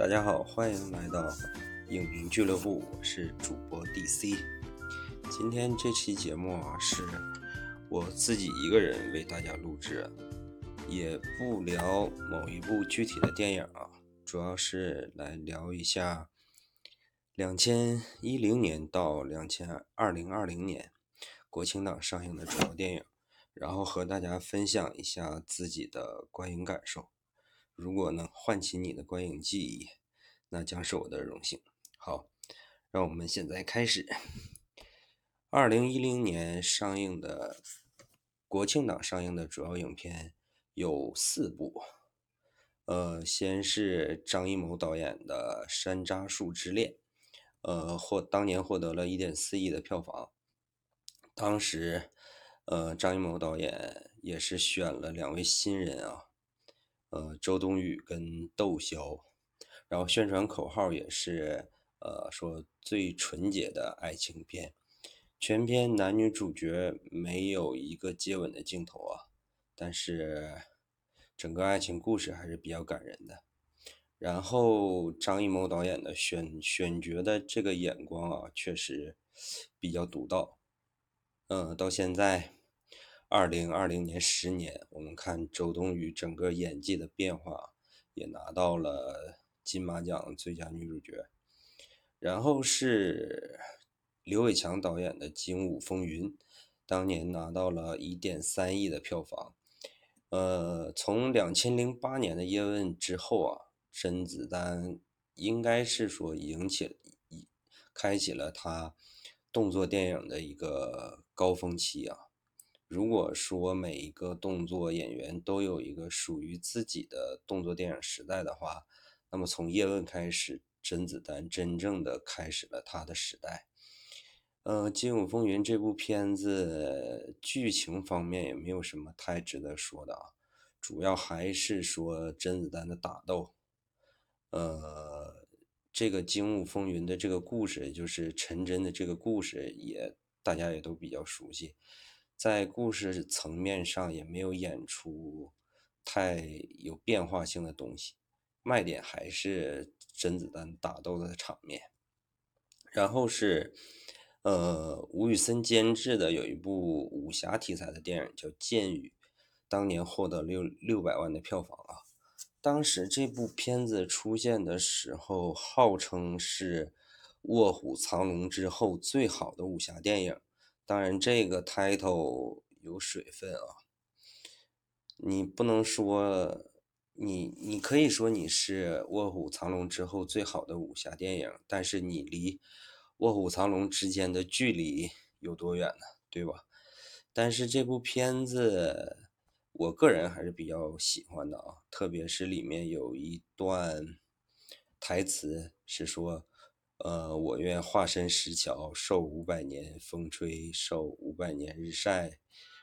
大家好，欢迎来到影评俱乐部，我是主播 DC。今天这期节目啊，是我自己一个人为大家录制，也不聊某一部具体的电影啊，主要是来聊一下两千一零年到两千二零二零年国庆档上映的主要电影，然后和大家分享一下自己的观影感受。如果能唤起你的观影记忆，那将是我的荣幸。好，让我们现在开始。二零一零年上映的国庆档上映的主要影片有四部。呃，先是张艺谋导演的《山楂树之恋》，呃，获当年获得了一点四亿的票房。当时，呃，张艺谋导演也是选了两位新人啊。呃，周冬雨跟窦骁，然后宣传口号也是呃说最纯洁的爱情片，全片男女主角没有一个接吻的镜头啊，但是整个爱情故事还是比较感人的。然后张艺谋导演的选选角的这个眼光啊，确实比较独到。嗯，到现在。二零二零年十年，我们看周冬雨整个演技的变化，也拿到了金马奖最佳女主角。然后是刘伟强导演的《精武风云》，当年拿到了一点三亿的票房。呃，从两千零八年的叶问之后啊，甄子丹应该是说引起开启了他动作电影的一个高峰期啊。如果说每一个动作演员都有一个属于自己的动作电影时代的话，那么从叶问开始，甄子丹真正的开始了他的时代。呃，《精武风云》这部片子剧情方面也没有什么太值得说的啊，主要还是说甄子丹的打斗。呃，这个《精武风云》的这个故事，也就是陈真的这个故事，也大家也都比较熟悉。在故事层面上也没有演出太有变化性的东西，卖点还是甄子丹打斗的场面。然后是，呃，吴宇森监制的有一部武侠题材的电影叫《剑雨》，当年获得六六百万的票房啊。当时这部片子出现的时候，号称是《卧虎藏龙》之后最好的武侠电影。当然，这个 title 有水分啊，你不能说你，你可以说你是《卧虎藏龙》之后最好的武侠电影，但是你离《卧虎藏龙》之间的距离有多远呢？对吧？但是这部片子，我个人还是比较喜欢的啊，特别是里面有一段台词是说。呃，我愿化身石桥，受五百年风吹，受五百年日晒，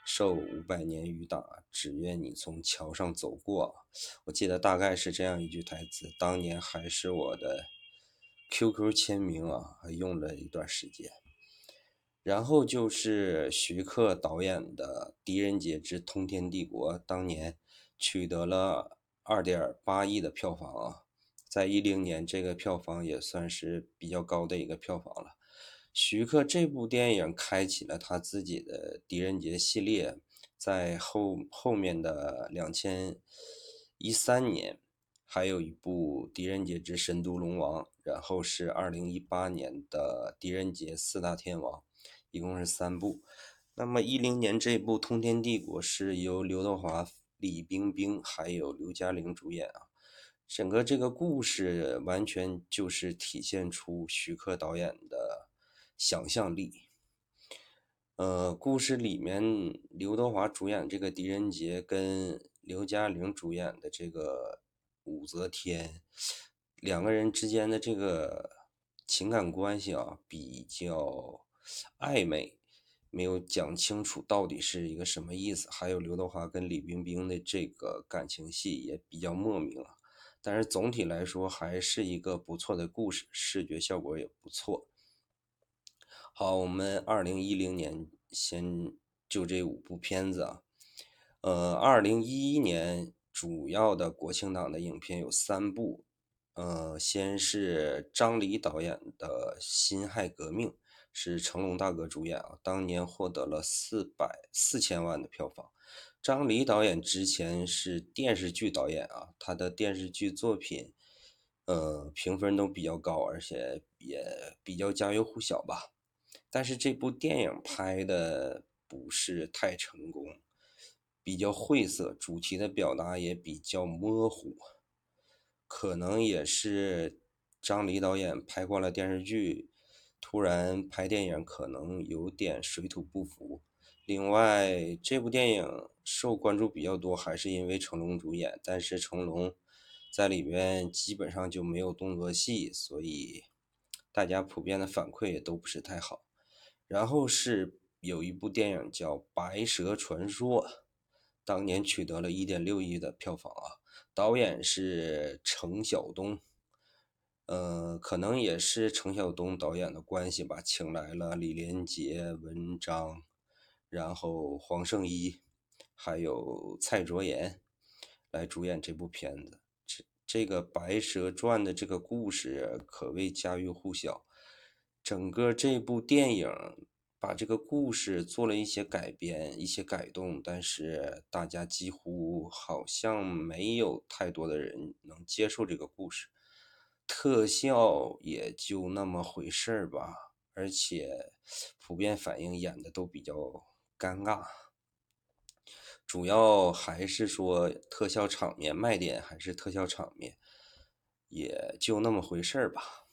受五百年雨打，只愿你从桥上走过。我记得大概是这样一句台词，当年还是我的 QQ 签名啊，还用了一段时间。然后就是徐克导演的《狄仁杰之通天帝国》，当年取得了二点八亿的票房啊。在一零年，这个票房也算是比较高的一个票房了。徐克这部电影开启了他自己的狄仁杰系列，在后后面的两千一三年，还有一部《狄仁杰之神都龙王》，然后是二零一八年的《狄仁杰四大天王》，一共是三部。那么一零年这部《通天帝国》是由刘德华、李冰冰还有刘嘉玲主演啊。整个这个故事完全就是体现出徐克导演的想象力。呃，故事里面刘德华主演这个狄仁杰跟刘嘉玲主演的这个武则天两个人之间的这个情感关系啊比较暧昧，没有讲清楚到底是一个什么意思。还有刘德华跟李冰冰的这个感情戏也比较莫名啊。但是总体来说还是一个不错的故事，视觉效果也不错。好，我们二零一零年先就这五部片子啊，呃，二零一一年主要的国庆档的影片有三部，呃，先是张黎导演的《辛亥革命》，是成龙大哥主演啊，当年获得了四百四千万的票房。张黎导演之前是电视剧导演啊，他的电视剧作品，呃，评分都比较高，而且也比较家喻户晓吧。但是这部电影拍的不是太成功，比较晦涩，主题的表达也比较模糊。可能也是张黎导演拍惯了电视剧，突然拍电影可能有点水土不服。另外，这部电影受关注比较多，还是因为成龙主演。但是成龙在里面基本上就没有动作戏，所以大家普遍的反馈也都不是太好。然后是有一部电影叫《白蛇传说》，当年取得了一点六亿的票房啊，导演是程晓东。呃，可能也是程晓东导演的关系吧，请来了李连杰、文章。然后黄圣依，还有蔡卓妍来主演这部片子。这这个《白蛇传》的这个故事可谓家喻户晓。整个这部电影把这个故事做了一些改编、一些改动，但是大家几乎好像没有太多的人能接受这个故事。特效也就那么回事儿吧，而且普遍反应演的都比较。尴尬，主要还是说特效场面卖点还是特效场面，也就那么回事儿吧。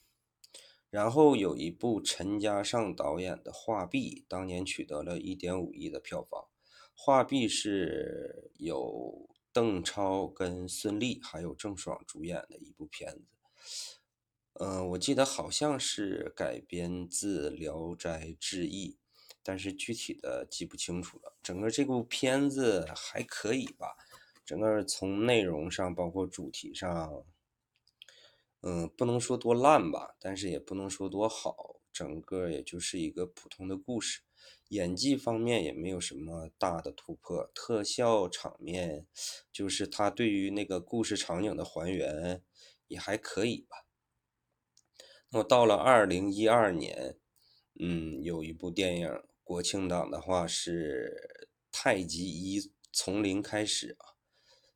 然后有一部陈嘉上导演的《画壁》，当年取得了一点五亿的票房。《画壁》是有邓超跟孙俪还有郑爽主演的一部片子。嗯，我记得好像是改编自《聊斋志异》。但是具体的记不清楚了。整个这部片子还可以吧，整个从内容上，包括主题上，嗯，不能说多烂吧，但是也不能说多好。整个也就是一个普通的故事，演技方面也没有什么大的突破，特效场面，就是他对于那个故事场景的还原也还可以吧。那么到了二零一二年，嗯，有一部电影。国庆档的话是《太极一从零开始》啊，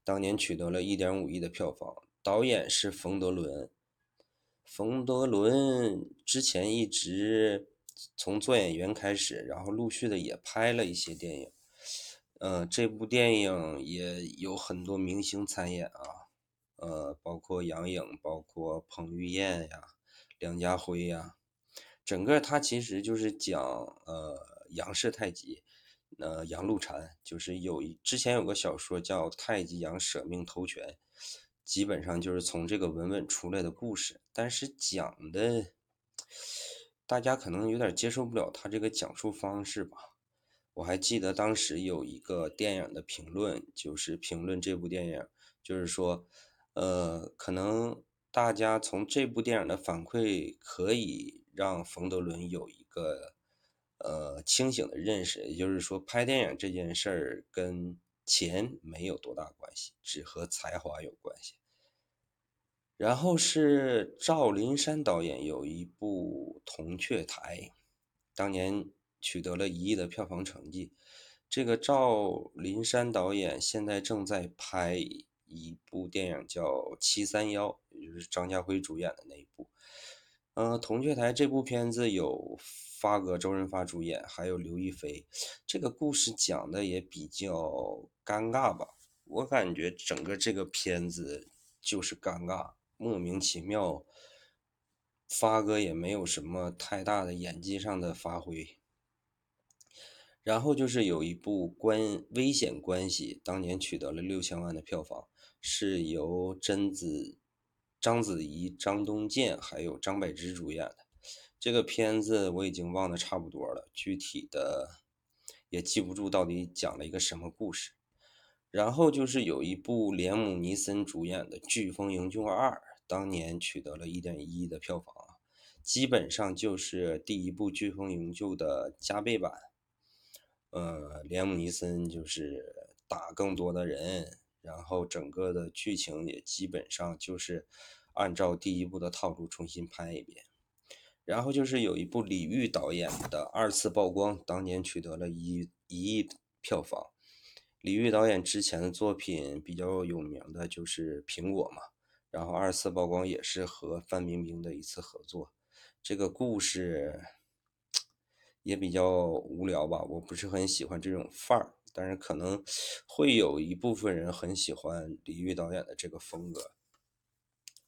当年取得了一点五亿的票房，导演是冯德伦。冯德伦之前一直从做演员开始，然后陆续的也拍了一些电影。嗯，这部电影也有很多明星参演啊，呃，包括杨颖，包括彭于晏呀、梁家辉呀。整个它其实就是讲呃。杨氏太极，呃，杨露禅就是有一之前有个小说叫《太极杨舍命偷权》，基本上就是从这个文本出来的故事。但是讲的，大家可能有点接受不了他这个讲述方式吧。我还记得当时有一个电影的评论，就是评论这部电影，就是说，呃，可能大家从这部电影的反馈，可以让冯德伦有一个。呃，清醒的认识，也就是说，拍电影这件事儿跟钱没有多大关系，只和才华有关系。然后是赵林山导演有一部《铜雀台》，当年取得了一亿的票房成绩。这个赵林山导演现在正在拍一部电影，叫《七三幺》，也就是张家辉主演的那一部。嗯，《铜雀台》这部片子有。发哥、周润发主演，还有刘亦菲。这个故事讲的也比较尴尬吧？我感觉整个这个片子就是尴尬，莫名其妙。发哥也没有什么太大的演技上的发挥。然后就是有一部《关危险关系》，当年取得了六千万的票房，是由甄子、章子怡、张东健还有张柏芝主演的。这个片子我已经忘得差不多了，具体的也记不住到底讲了一个什么故事。然后就是有一部连姆尼森主演的《飓风营救二》，当年取得了一点一亿的票房，基本上就是第一部《飓风营救》的加倍版。呃，连姆尼森就是打更多的人，然后整个的剧情也基本上就是按照第一部的套路重新拍一遍。然后就是有一部李玉导演的二次曝光，当年取得了一一亿票房。李玉导演之前的作品比较有名的就是《苹果》嘛，然后二次曝光也是和范冰冰的一次合作。这个故事也比较无聊吧，我不是很喜欢这种范儿，但是可能会有一部分人很喜欢李玉导演的这个风格。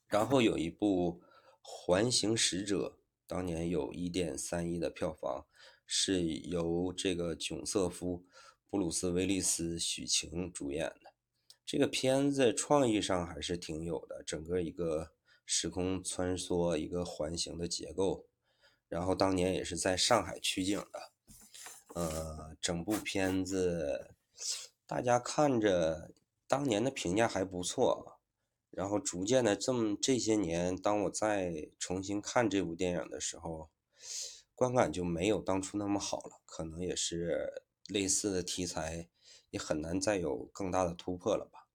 然后有一部《环形使者》。当年有一点三亿的票房，是由这个囧瑟夫、布鲁斯·威利斯、许晴主演的。这个片子创意上还是挺有的，整个一个时空穿梭，一个环形的结构。然后当年也是在上海取景的。呃，整部片子大家看着，当年的评价还不错。然后逐渐的，这么这些年，当我再重新看这部电影的时候，观感就没有当初那么好了。可能也是类似的题材，也很难再有更大的突破了吧。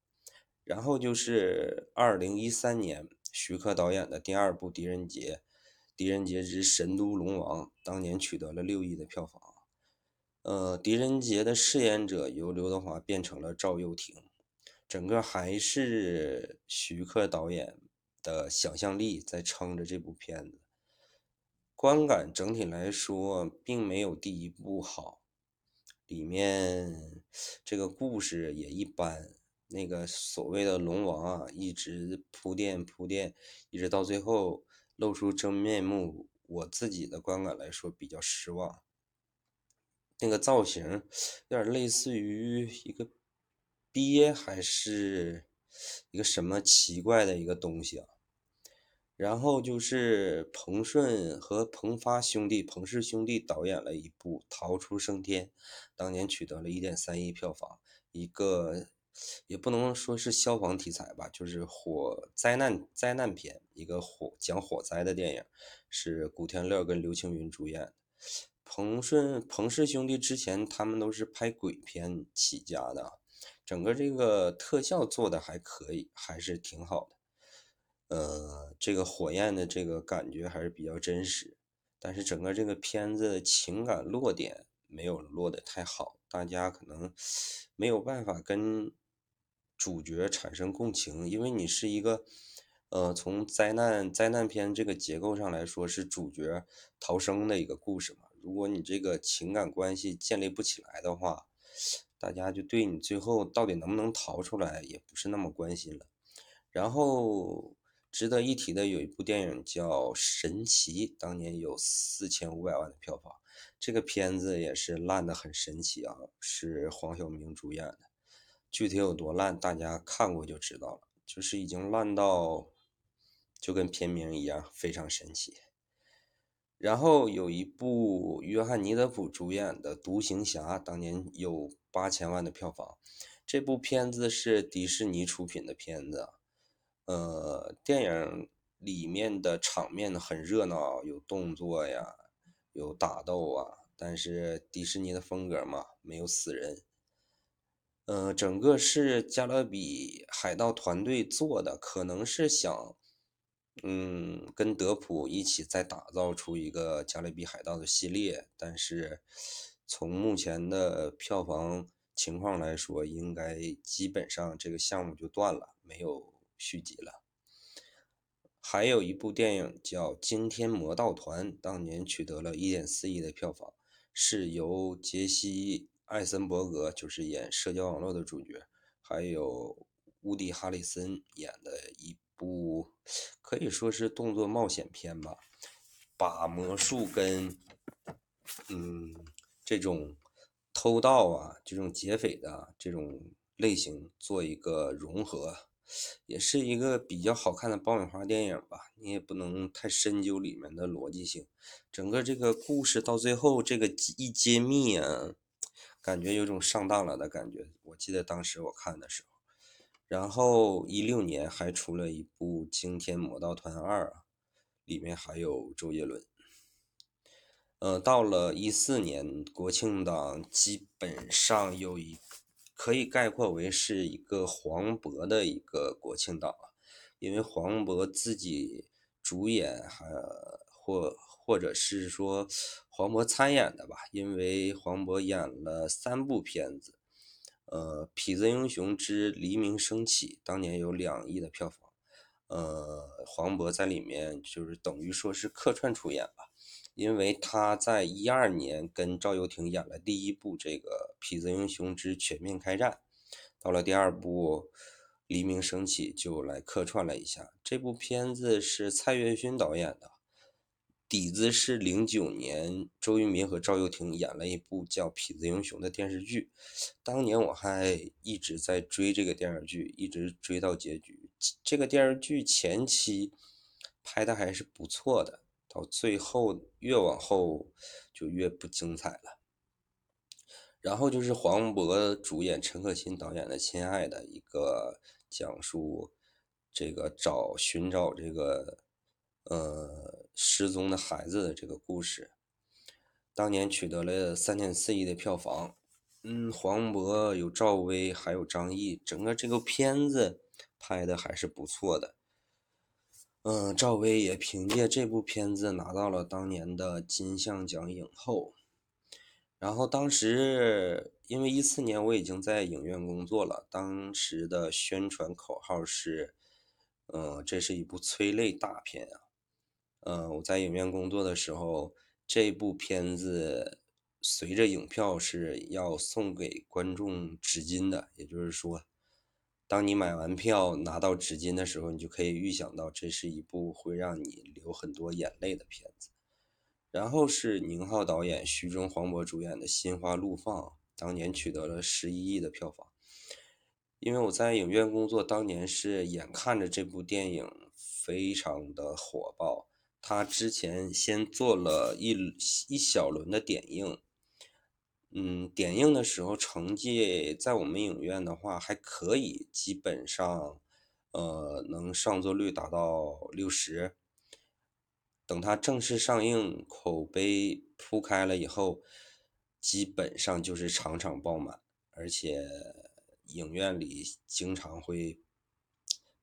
然后就是二零一三年，徐克导演的第二部《狄仁杰》，《狄仁杰之神都龙王》，当年取得了六亿的票房。呃，狄仁杰的饰演者由刘德华变成了赵又廷。整个还是徐克导演的想象力在撑着这部片子，观感整体来说并没有第一部好，里面这个故事也一般，那个所谓的龙王啊，一直铺垫铺垫，一直到最后露出真面目，我自己的观感来说比较失望，那个造型有点类似于一个。鳖还是一个什么奇怪的一个东西啊？然后就是彭顺和彭发兄弟、彭氏兄弟导演了一部《逃出升天》，当年取得了一点三亿票房。一个也不能说是消防题材吧，就是火灾难灾难片，一个火讲火灾的电影，是古天乐跟刘青云主演。彭顺、彭氏兄弟之前他们都是拍鬼片起家的。整个这个特效做的还可以，还是挺好的。呃，这个火焰的这个感觉还是比较真实，但是整个这个片子情感落点没有落得太好，大家可能 没有办法跟主角产生共情，因为你是一个呃从灾难灾难片这个结构上来说是主角逃生的一个故事嘛，如果你这个情感关系建立不起来的话。大家就对你最后到底能不能逃出来也不是那么关心了。然后值得一提的有一部电影叫《神奇》，当年有四千五百万的票房。这个片子也是烂的很神奇啊，是黄晓明主演的。具体有多烂，大家看过就知道了。就是已经烂到就跟片名一样，非常神奇。然后有一部约翰尼·德普主演的《独行侠》，当年有八千万的票房。这部片子是迪士尼出品的片子，呃，电影里面的场面很热闹，有动作呀，有打斗啊，但是迪士尼的风格嘛，没有死人。呃，整个是加勒比海盗团队做的，可能是想。嗯，跟德普一起再打造出一个《加勒比海盗》的系列，但是从目前的票房情况来说，应该基本上这个项目就断了，没有续集了。还有一部电影叫《惊天魔盗团》，当年取得了一点四亿的票房，是由杰西·艾森伯格，就是演社交网络的主角，还有乌迪·哈里森演的一。部可以说是动作冒险片吧，把魔术跟嗯这种偷盗啊、这种劫匪的这种类型做一个融合，也是一个比较好看的爆米花电影吧。你也不能太深究里面的逻辑性，整个这个故事到最后这个一揭秘啊，感觉有种上当了的感觉。我记得当时我看的时候。然后一六年还出了一部《惊天魔盗团二》啊，里面还有周杰伦。呃，到了一四年国庆档，基本上有一可以概括为是一个黄渤的一个国庆档，因为黄渤自己主演还或或者是说黄渤参演的吧，因为黄渤演了三部片子，呃，《痞子英雄之黎明升起》当年有两亿的票房，呃，黄渤在里面就是等于说是客串出演吧。因为他在一二年跟赵又廷演了第一部这个《痞子英雄之全面开战》，到了第二部《黎明升起》就来客串了一下。这部片子是蔡岳勋导演的，底子是零九年周渝民和赵又廷演了一部叫《痞子英雄》的电视剧，当年我还一直在追这个电视剧，一直追到结局。这个电视剧前期拍的还是不错的。到最后越往后就越不精彩了。然后就是黄渤主演、陈可辛导演的《亲爱的》，一个讲述这个找寻找这个呃失踪的孩子的这个故事，当年取得了三点四亿的票房。嗯，黄渤有赵薇，还有张译，整个这个片子拍的还是不错的。嗯，赵薇也凭借这部片子拿到了当年的金像奖影后。然后当时因为一四年我已经在影院工作了，当时的宣传口号是：“嗯，这是一部催泪大片啊。”嗯，我在影院工作的时候，这部片子随着影票是要送给观众纸巾的，也就是说。当你买完票拿到纸巾的时候，你就可以预想到这是一部会让你流很多眼泪的片子。然后是宁浩导演、徐峥、黄渤主演的《心花怒放》，当年取得了十一亿的票房。因为我在影院工作，当年是眼看着这部电影非常的火爆，他之前先做了一一小轮的点映。嗯，点映的时候成绩在我们影院的话还可以，基本上，呃，能上座率达到六十。等它正式上映，口碑铺开了以后，基本上就是场场爆满，而且影院里经常会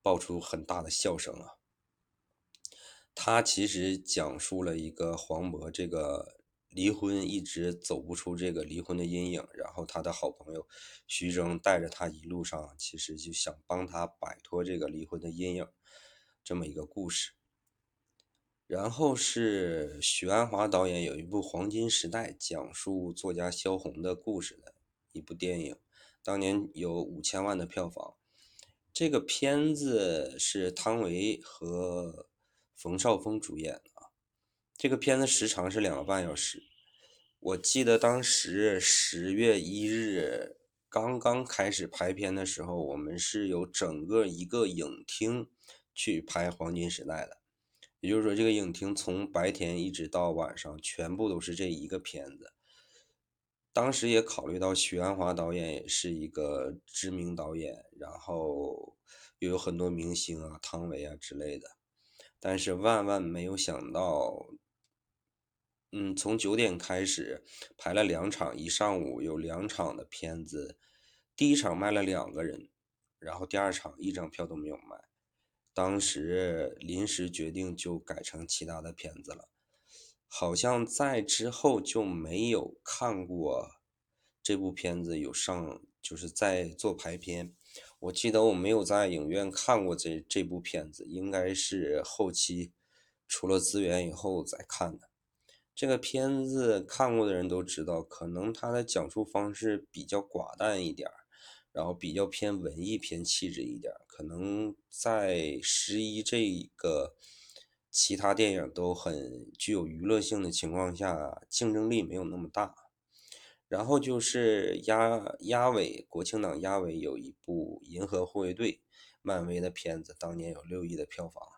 爆出很大的笑声啊。它其实讲述了一个黄渤这个。离婚一直走不出这个离婚的阴影，然后他的好朋友徐峥带着他一路上，其实就想帮他摆脱这个离婚的阴影，这么一个故事。然后是许鞍华导演有一部《黄金时代》，讲述作家萧红的故事的一部电影，当年有五千万的票房。这个片子是汤唯和冯绍峰主演的。这个片子时长是两个半小时，我记得当时十月一日刚刚开始拍片的时候，我们是有整个一个影厅去拍《黄金时代》的，也就是说，这个影厅从白天一直到晚上，全部都是这一个片子。当时也考虑到许鞍华导演也是一个知名导演，然后又有很多明星啊，汤唯啊之类的，但是万万没有想到。嗯，从九点开始排了两场，一上午有两场的片子。第一场卖了两个人，然后第二场一张票都没有卖。当时临时决定就改成其他的片子了。好像在之后就没有看过这部片子有上，就是在做排片。我记得我没有在影院看过这这部片子，应该是后期出了资源以后再看的。这个片子看过的人都知道，可能它的讲述方式比较寡淡一点儿，然后比较偏文艺、偏气质一点儿。可能在十一这个其他电影都很具有娱乐性的情况下，竞争力没有那么大。然后就是压压尾，国庆档压尾有一部《银河护卫队》，漫威的片子，当年有六亿的票房。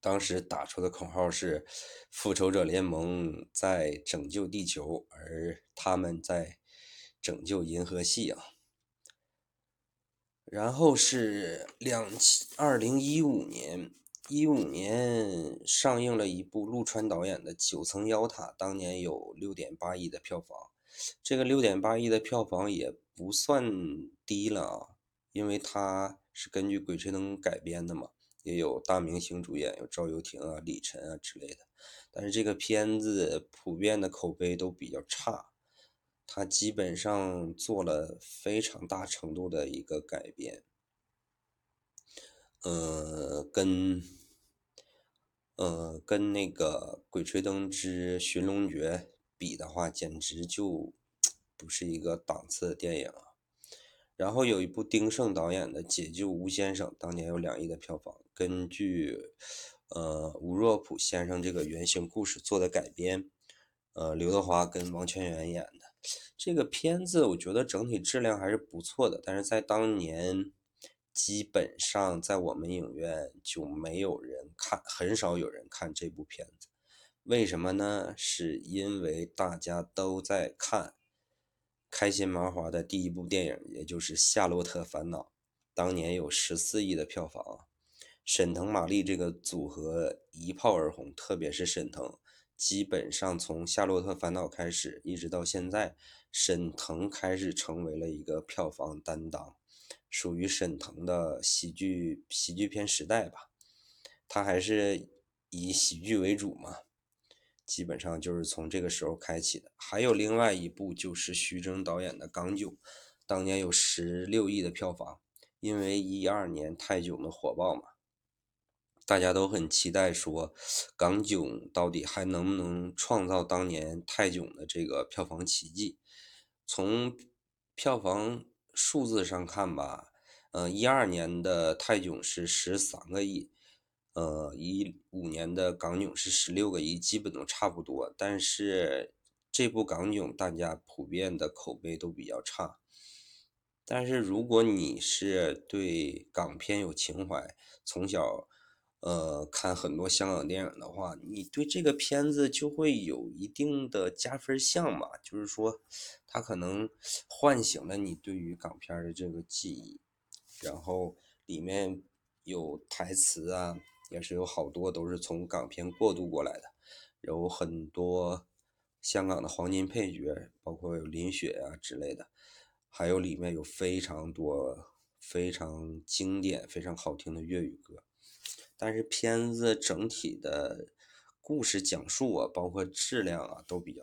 当时打出的口号是“复仇者联盟在拯救地球，而他们在拯救银河系”啊。然后是两二零一五年，一五年上映了一部陆川导演的《九层妖塔》，当年有六点八亿的票房。这个六点八亿的票房也不算低了啊，因为它。是根据《鬼吹灯》改编的嘛，也有大明星主演，有赵又廷啊、李晨啊之类的。但是这个片子普遍的口碑都比较差，它基本上做了非常大程度的一个改编，呃，跟呃跟那个《鬼吹灯之寻龙诀》比的话，简直就不是一个档次的电影啊。然后有一部丁晟导演的《解救吴先生》，当年有两亿的票房，根据。呃，吴若甫先生这个原型故事做的改编，呃，刘德华跟王全元演的这个片子，我觉得整体质量还是不错的。但是在当年，基本上在我们影院就没有人看，很少有人看这部片子。为什么呢？是因为大家都在看开心麻花的第一部电影，也就是《夏洛特烦恼》，当年有十四亿的票房。沈腾、马丽这个组合一炮而红，特别是沈腾，基本上从《夏洛特烦恼》开始，一直到现在，沈腾开始成为了一个票房担当，属于沈腾的喜剧喜剧片时代吧。他还是以喜剧为主嘛，基本上就是从这个时候开启的。还有另外一部就是徐峥导演的《港囧》，当年有十六亿的票房，因为一二年泰囧的火爆嘛。大家都很期待，说港囧到底还能不能创造当年泰囧的这个票房奇迹？从票房数字上看吧，呃，一二年的泰囧是十三个亿，呃，一五年的港囧是十六个亿，基本都差不多。但是这部港囧大家普遍的口碑都比较差。但是如果你是对港片有情怀，从小。呃，看很多香港电影的话，你对这个片子就会有一定的加分项嘛。就是说，它可能唤醒了你对于港片的这个记忆。然后里面有台词啊，也是有好多都是从港片过渡过来的，有很多香港的黄金配角，包括有林雪啊之类的，还有里面有非常多非常经典、非常好听的粤语歌。但是片子整体的故事讲述啊，包括质量啊，都比较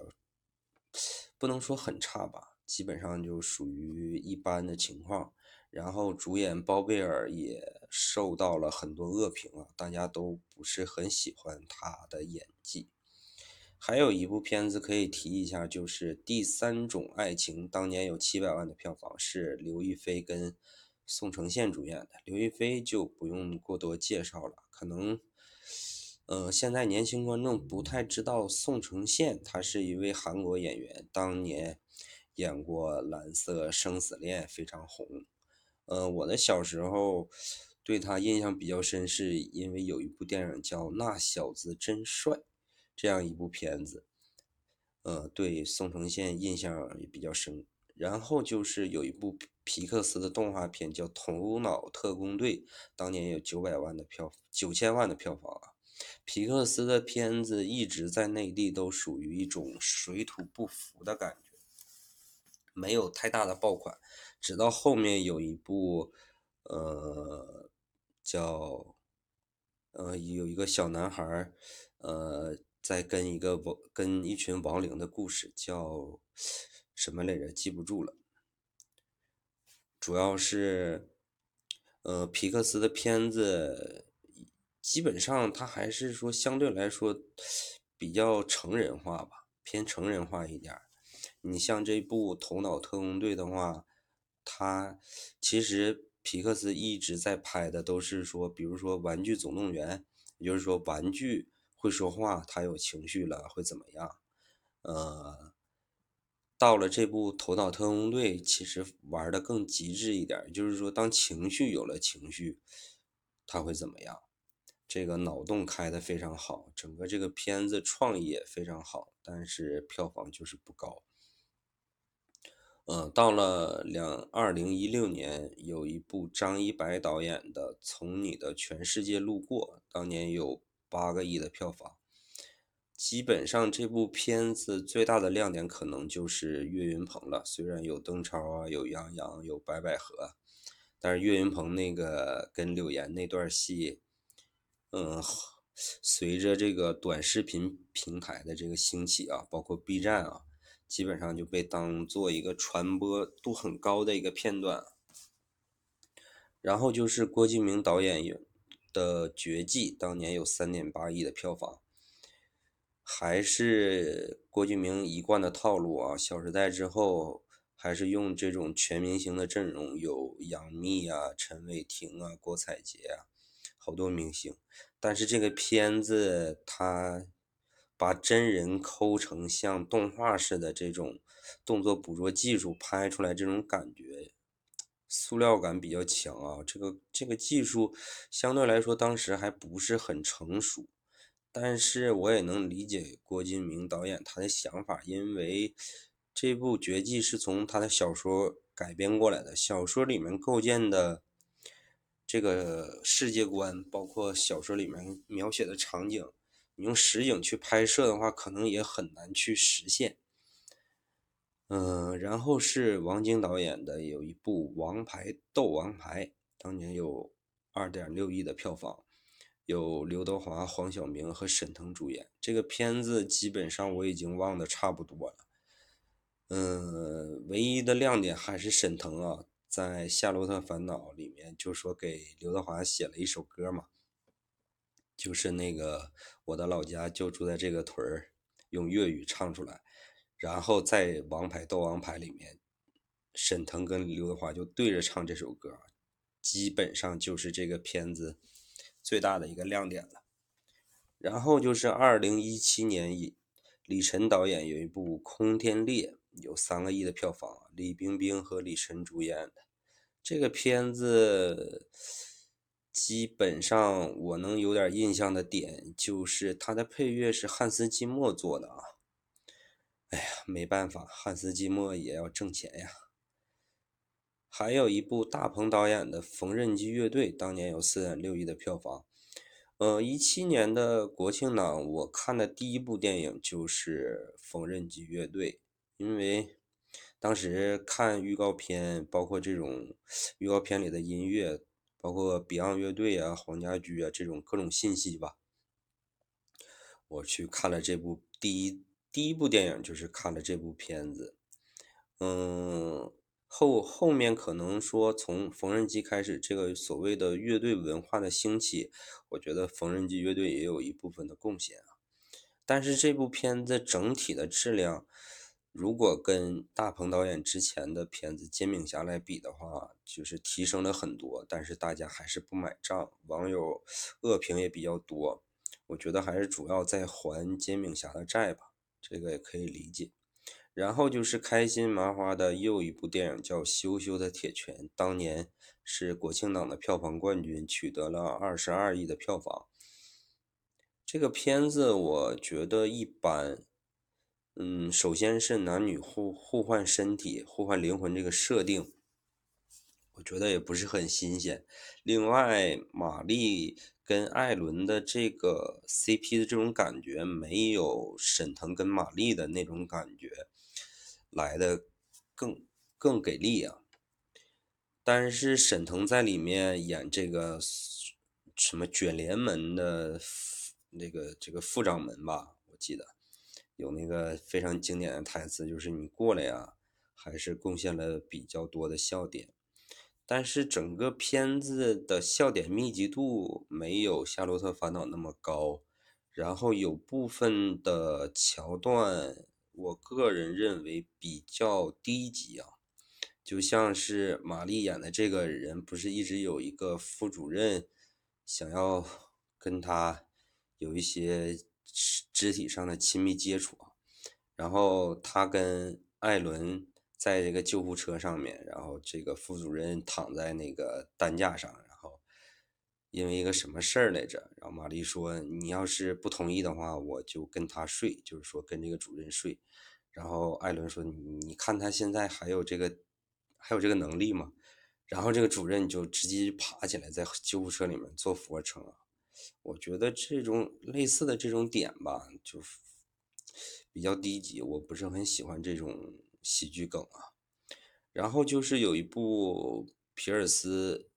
不能说很差吧，基本上就属于一般的情况。然后主演包贝尔也受到了很多恶评啊，大家都不是很喜欢他的演技。还有一部片子可以提一下，就是《第三种爱情》，当年有七百万的票房，是刘亦菲跟宋承宪主演的。刘亦菲就不用过多介绍了。可能，呃，现在年轻观众不太知道宋承宪，他是一位韩国演员，当年演过《蓝色生死恋》，非常红。呃，我的小时候对他印象比较深，是因为有一部电影叫《那小子真帅》，这样一部片子，呃，对宋承宪印象也比较深。然后就是有一部皮克斯的动画片叫《头脑特工队》，当年有九百万的票，九千万的票房啊。皮克斯的片子一直在内地都属于一种水土不服的感觉，没有太大的爆款。直到后面有一部，呃，叫，呃，有一个小男孩，呃，在跟一个亡跟一群亡灵的故事，叫。什么来着？记不住了。主要是，呃，皮克斯的片子基本上它还是说相对来说比较成人化吧，偏成人化一点儿。你像这部《头脑特工队》的话，它其实皮克斯一直在拍的都是说，比如说《玩具总动员》，也就是说玩具会说话，它有情绪了会怎么样？呃。到了这部《头脑特工队》，其实玩的更极致一点，就是说，当情绪有了情绪，他会怎么样？这个脑洞开的非常好，整个这个片子创意也非常好，但是票房就是不高。嗯，到了两二零一六年，有一部张一白导演的《从你的全世界路过》，当年有八个亿的票房。基本上这部片子最大的亮点可能就是岳云鹏了。虽然有邓超啊，有杨洋，有白百合，但是岳云鹏那个跟柳岩那段戏，嗯，随着这个短视频平台的这个兴起啊，包括 B 站啊，基本上就被当做一个传播度很高的一个片段。然后就是郭敬明导演的《绝技》，当年有三点八亿的票房，还是郭敬明一贯的套路啊。《小时代》之后，还是用这种全明星的阵容，有杨幂啊、陈伟霆啊、郭采洁啊，好多明星。但是这个片子，它把真人抠成像动画似的这种动作捕捉技术拍出来，这种感觉。塑料感比较强啊，这个这个技术相对来说当时还不是很成熟，但是我也能理解郭敬明导演他的想法，因为这部《绝技》是从他的小说改编过来的，小说里面构建的这个世界观，包括小说里面描写的场景，你用实景去拍摄的话，可能也很难去实现。嗯，然后是王晶导演的有一部《王牌斗王牌》，当年有二点六亿的票房，有刘德华、黄晓明和沈腾主演。这个片子基本上我已经忘得差不多了。嗯，唯一的亮点还是沈腾啊，在《夏洛特烦恼》里面就说给刘德华写了一首歌嘛，就是那个我的老家就住在这个屯儿，用粤语唱出来。然后在《王牌斗王牌》里面，沈腾跟刘德华就对着唱这首歌，基本上就是这个片子最大的一个亮点了。然后就是二零一七年，李晨导演有一部《空天猎》，有三个亿的票房，李冰冰和李晨主演的。这个片子基本上我能有点印象的点，就是它的配乐是汉斯季默做的啊。哎呀，没办法，汉斯季默也要挣钱呀。还有一部大鹏导演的《缝纫机乐队》，当年有四点六亿的票房。呃，一七年的国庆档，我看的第一部电影就是《缝纫机乐队》，因为当时看预告片，包括这种预告片里的音乐，包括 Beyond 乐队啊、黄家驹啊这种各种信息吧，我去看了这部第一。第一部电影就是看了这部片子，嗯，后后面可能说从缝纫机开始，这个所谓的乐队文化的兴起，我觉得缝纫机乐队也有一部分的贡献啊。但是这部片子整体的质量，如果跟大鹏导演之前的片子《煎饼侠》来比的话，就是提升了很多，但是大家还是不买账，网友恶评也比较多。我觉得还是主要在还《煎饼侠》的债吧。这个也可以理解，然后就是开心麻花的又一部电影叫《羞羞的铁拳》，当年是国庆档的票房冠军，取得了二十二亿的票房。这个片子我觉得一般，嗯，首先是男女互互换身体、互换灵魂这个设定，我觉得也不是很新鲜。另外，玛丽。跟艾伦的这个 CP 的这种感觉，没有沈腾跟马丽的那种感觉来的更更给力啊。但是沈腾在里面演这个什么卷帘门的那个这个副掌门吧，我记得有那个非常经典的台词，就是你过来呀，还是贡献了比较多的笑点。但是整个片子的笑点密集度没有《夏洛特烦恼》那么高，然后有部分的桥段，我个人认为比较低级啊，就像是玛丽演的这个人，不是一直有一个副主任想要跟他有一些肢体上的亲密接触啊，然后他跟艾伦。在这个救护车上面，然后这个副主任躺在那个担架上，因为一个什么事儿来着？然后玛丽说：“你要是不同意的话，我就跟他睡，就是说跟这个主任睡。”然后艾伦说：“你看他现在还有这个还有这个能力吗？”然后这个主任就直接爬起来在救护车里面做俯卧撑啊。我觉得这种类似的这种点吧，就比较低级，我不是很喜欢这种。喜剧梗啊，然后就是有一部皮尔斯、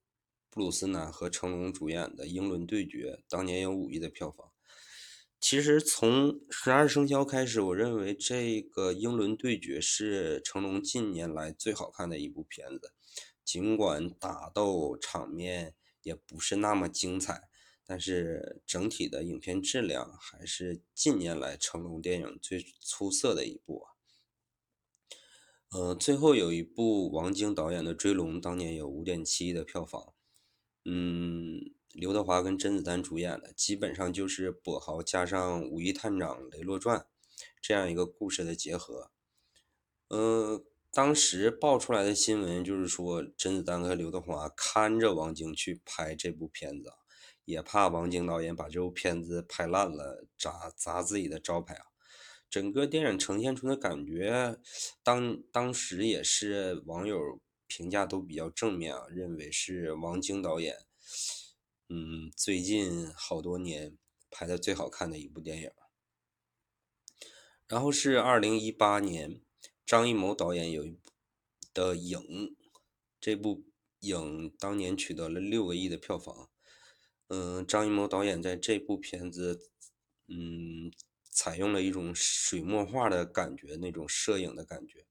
布鲁斯南和成龙主演的《英伦对决》，当年有五亿的票房。其实从十二生肖开始，我认为这个《英伦对决》是成龙近年来最好看的一部片子。尽管打斗场面也不是那么精彩，但是整体的影片质量还是近年来成龙电影最出色的一部啊。呃，最后有一部王晶导演的《追龙》，当年有五点七亿的票房。嗯，刘德华跟甄子丹主演的，基本上就是跛豪加上《武义探长雷洛传》这样一个故事的结合。呃，当时爆出来的新闻就是说，甄子丹和刘德华看着王晶去拍这部片子，也怕王晶导演把这部片子拍烂了，砸砸自己的招牌啊。整个电影呈现出的感觉，当当时也是网友评价都比较正面啊，认为是王晶导演，嗯，最近好多年拍的最好看的一部电影。然后是二零一八年，张艺谋导演有一部的影，这部影当年取得了六个亿的票房。嗯，张艺谋导演在这部片子，嗯。采用了一种水墨画的感觉，那种摄影的感觉。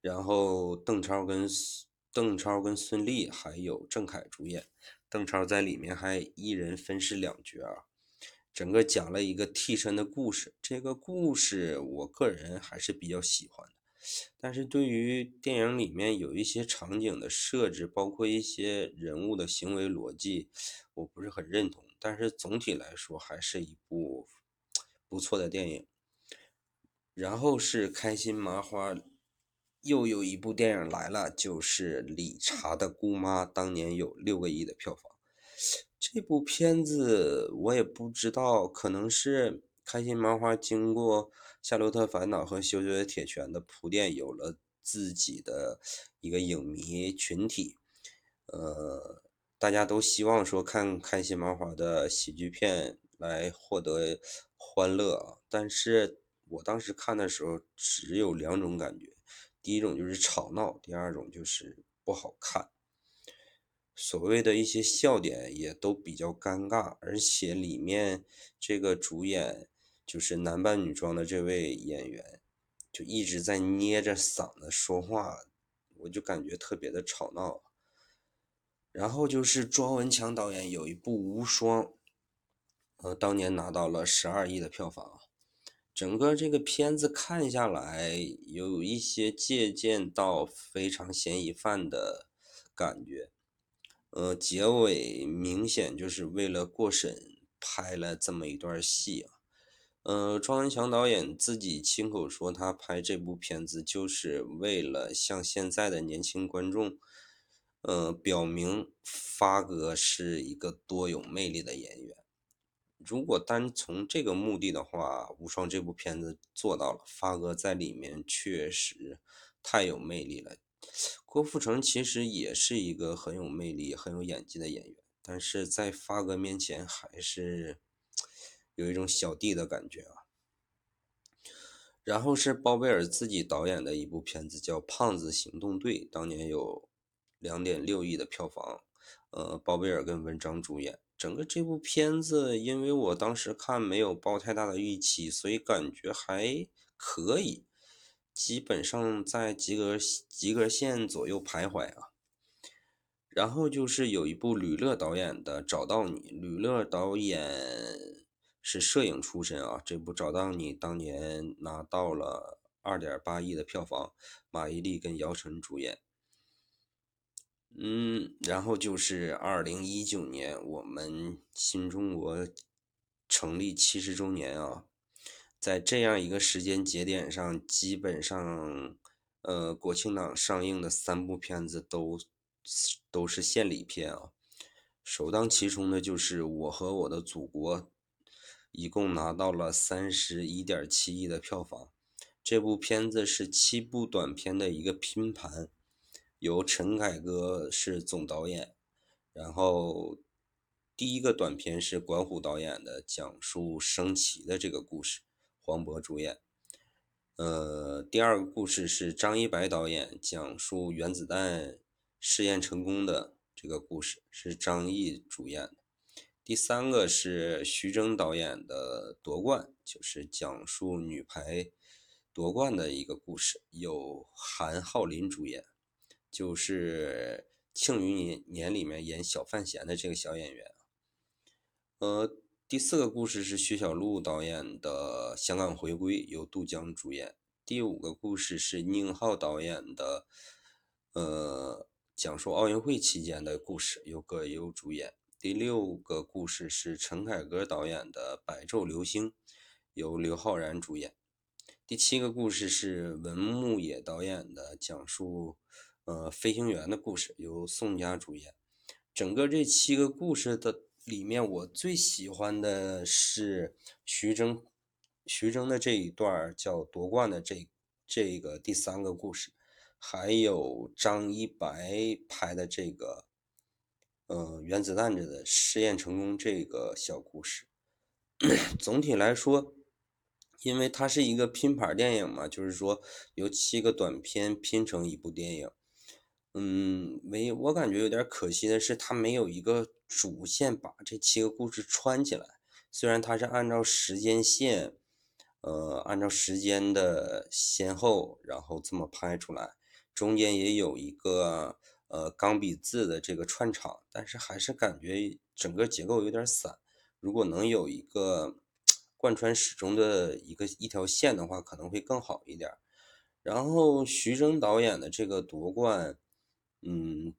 然后邓超跟邓超跟孙俪还有郑恺主演，邓超在里面还一人分饰两角啊。整个讲了一个替身的故事，这个故事我个人还是比较喜欢的。但是对于电影里面有一些场景的设置，包括一些人物的行为逻辑，我不是很认同。但是总体来说，还是一部。不错的电影，然后是开心麻花，又有一部电影来了，就是理查的姑妈，当年有六个亿的票房。这部片子我也不知道，可能是开心麻花经过《夏洛特烦恼》和《羞羞的铁拳》的铺垫，有了自己的一个影迷群体。呃，大家都希望说看开心麻花的喜剧片来获得。欢乐啊！但是我当时看的时候只有两种感觉，第一种就是吵闹，第二种就是不好看。所谓的一些笑点也都比较尴尬，而且里面这个主演就是男扮女装的这位演员，就一直在捏着嗓子说话，我就感觉特别的吵闹。然后就是庄文强导演有一部《无双》。呃，当年拿到了十二亿的票房，整个这个片子看下来，有一些借鉴到非常嫌疑犯的感觉。呃，结尾明显就是为了过审拍了这么一段戏啊。呃，庄文强导演自己亲口说，他拍这部片子就是为了向现在的年轻观众，呃，表明发哥是一个多有魅力的演员。如果单从这个目的的话，《无双》这部片子做到了，发哥在里面确实太有魅力了。郭富城其实也是一个很有魅力、很有演技的演员，但是在发哥面前还是有一种小弟的感觉啊。然后是包贝尔自己导演的一部片子，叫《胖子行动队》，当年有两点六亿的票房，呃，包贝尔跟文章主演。整个这部片子，因为我当时看没有抱太大的预期，所以感觉还可以，基本上在及格及格线左右徘徊啊。然后就是有一部吕乐导演的《找到你》，吕乐导演是摄影出身啊，这部《找到你》当年拿到了二点八亿的票房，马伊琍跟姚晨主演。嗯，然后就是二零一九年，我们新中国成立七十周年啊，在这样一个时间节点上，基本上，呃，国庆档上映的三部片子都都是献礼片啊，首当其冲的就是《我和我的祖国》，一共拿到了三十一点七亿的票房，这部片子是七部短片的一个拼盘。由陈凯歌是总导演，然后第一个短片是管虎导演的，讲述升旗的这个故事，黄渤主演。呃，第二个故事是张一白导演，讲述原子弹试验成功的这个故事，是张译主演的。第三个是徐峥导演的《夺冠》，就是讲述女排夺冠的一个故事，由韩浩林主演，就是《庆余年》年里面演小范闲的这个小演员。呃，第四个故事是薛晓路导演的《香港回归》，由杜江主演。第五个故事是宁浩导演的，呃，讲述奥运会期间的故事，由葛优主演。第六个故事是陈凯歌导演的《白昼流星》，由刘昊然主演。第七个故事是文牧野导演的，讲述呃飞行员的故事，由宋佳主演。整个这七个故事的里面，我最喜欢的是徐峥，徐峥的这一段叫夺冠的这这个第三个故事，还有张一白拍的这个。呃，原子弹的试验成功这个小故事，总体来说，因为它是一个拼盘电影嘛，就是说由七个短片拼成一部电影。嗯，没，我感觉有点可惜的是，它没有一个主线把这七个故事串起来。虽然它是按照时间线，呃，按照时间的先后，然后这么拍出来，中间也有一个。呃，钢笔字的这个串场，但是还是感觉整个结构有点散。如果能有一个贯穿始终的一个一条线的话，可能会更好一点。然后徐峥导演的这个夺冠，嗯，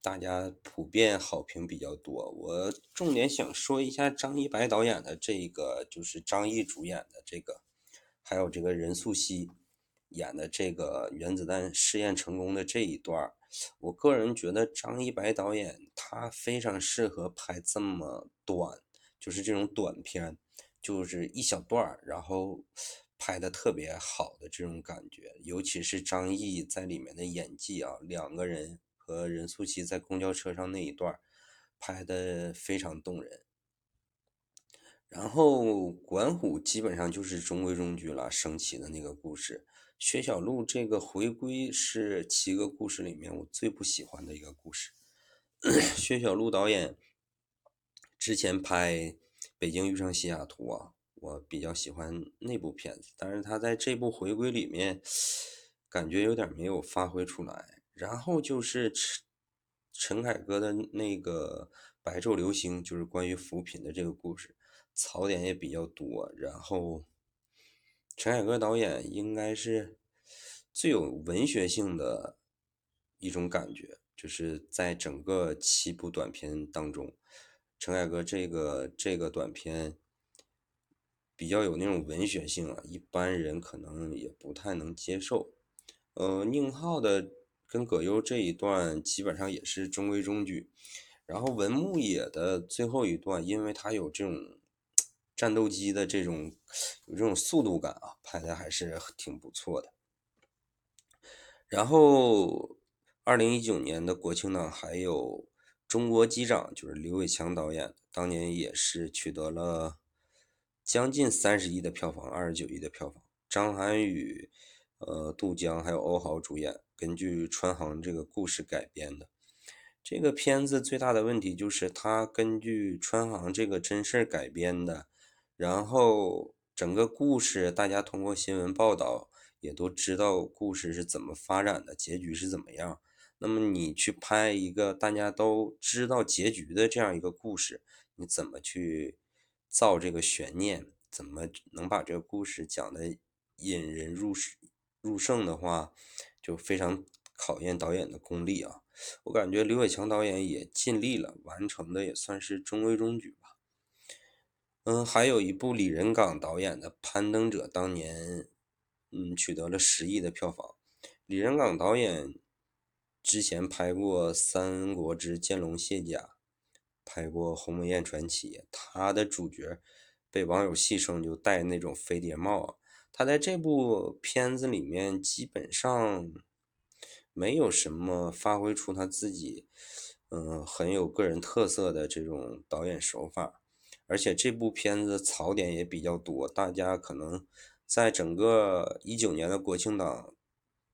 大家普遍好评比较多。我重点想说一下张一白导演的这个，就是张译主演的这个，还有这个任素汐演的这个原子弹试验成功的这一段儿我个人觉得张一白导演他非常适合拍这么短，就是这种短片，就是一小段儿然后拍的特别好的这种感觉。尤其是张译在里面的演技啊，两个人和任素汐在公交车上那一段拍的非常动人。然后管虎基本上就是中规中矩了，升旗的那个故事。薛晓路这个回归是七个故事里面我最不喜欢的一个故事。薛晓路导演之前拍《北京遇上西雅图》啊，我比较喜欢那部片子，但是他在这部回归里面感觉有点没有发挥出来。然后就是陈陈凯歌的那个《白昼流星》，就是关于扶贫的这个故事，槽点也比较多。然后。陈凯歌导演应该是最有文学性的一种感觉，就是在整个七部短片当中，陈凯歌这个这个短片比较有那种文学性啊，一般人可能也不太能接受。呃，宁浩的跟葛优这一段基本上也是中规中矩，然后文牧野的最后一段，因为他有这种。战斗机的这种有这种速度感啊，拍的还是挺不错的。然后，二零一九年的国庆档还有《中国机长》，就是刘伟强导演，当年也是取得了将近三十亿的票房，二十九亿的票房。张涵予、呃杜江还有欧豪主演，根据川航这个故事改编的。这个片子最大的问题就是它根据川航这个真事改编的。然后整个故事，大家通过新闻报道也都知道故事是怎么发展的，结局是怎么样。那么你去拍一个大家都知道结局的这样一个故事，你怎么去造这个悬念？怎么能把这个故事讲的引人入入胜的话，就非常考验导演的功力啊。我感觉刘伟强导演也尽力了，完成的也算是中规中矩吧。嗯，还有一部李仁港导演的《攀登者》，当年嗯取得了十亿的票房。李仁港导演之前拍过《三国之剑龙卸甲》，拍过《鸿门宴传奇》，他的主角被网友戏称就戴那种飞碟帽。他在这部片子里面基本上没有什么发挥出他自己嗯很有个人特色的这种导演手法。而且这部片子槽点也比较多，大家可能在整个一九年的国庆档，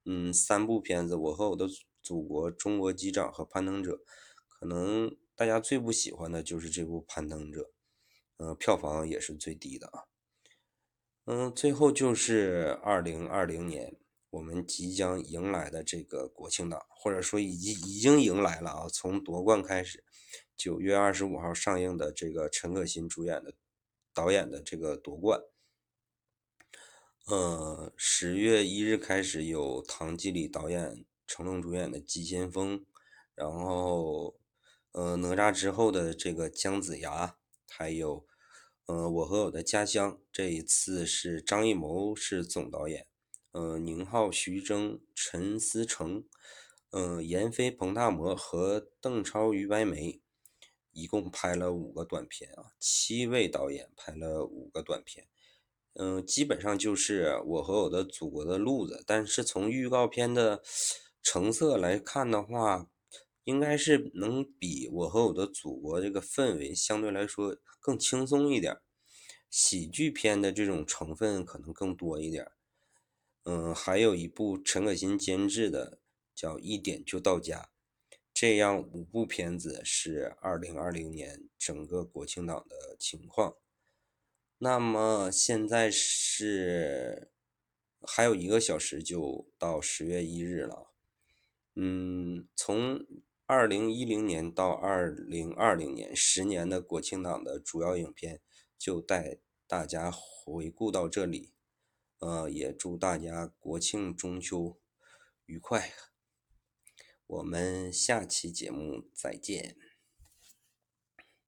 嗯，三部片子，我和我的祖国、中国机长和攀登者，可能大家最不喜欢的就是这部《攀登者》，嗯，票房也是最低的啊。嗯，最后就是二零二零年，我们即将迎来的这个国庆档，或者说已经已经迎来了啊，从夺冠开始，九月二十五号上映的这个陈可辛主演的、导演的这个夺冠。呃，十月一日开始有唐季礼导演、成龙主演的《急先锋》，然后，呃，哪吒之后的这个姜子牙，还有，呃，我和我的家乡，这一次是张艺谋是总导演，呃，宁浩、徐峥、陈思诚，呃，闫飞、彭大魔和邓超、于白眉，一共拍了五个短片啊，七位导演拍了五个短片。嗯，基本上就是我和我的祖国的路子，但是从预告片的成色来看的话，应该是能比我和我的祖国这个氛围相对来说更轻松一点，喜剧片的这种成分可能更多一点。嗯，还有一部陈可辛监制的叫《一点就到家》，这样五部片子是二零二零年整个国庆档的情况。那么现在是还有一个小时就到十月一日了，嗯，从二零一零年到二零二零年十年的国庆档的主要影片就带大家回顾到这里，呃，也祝大家国庆中秋愉快，我们下期节目再见。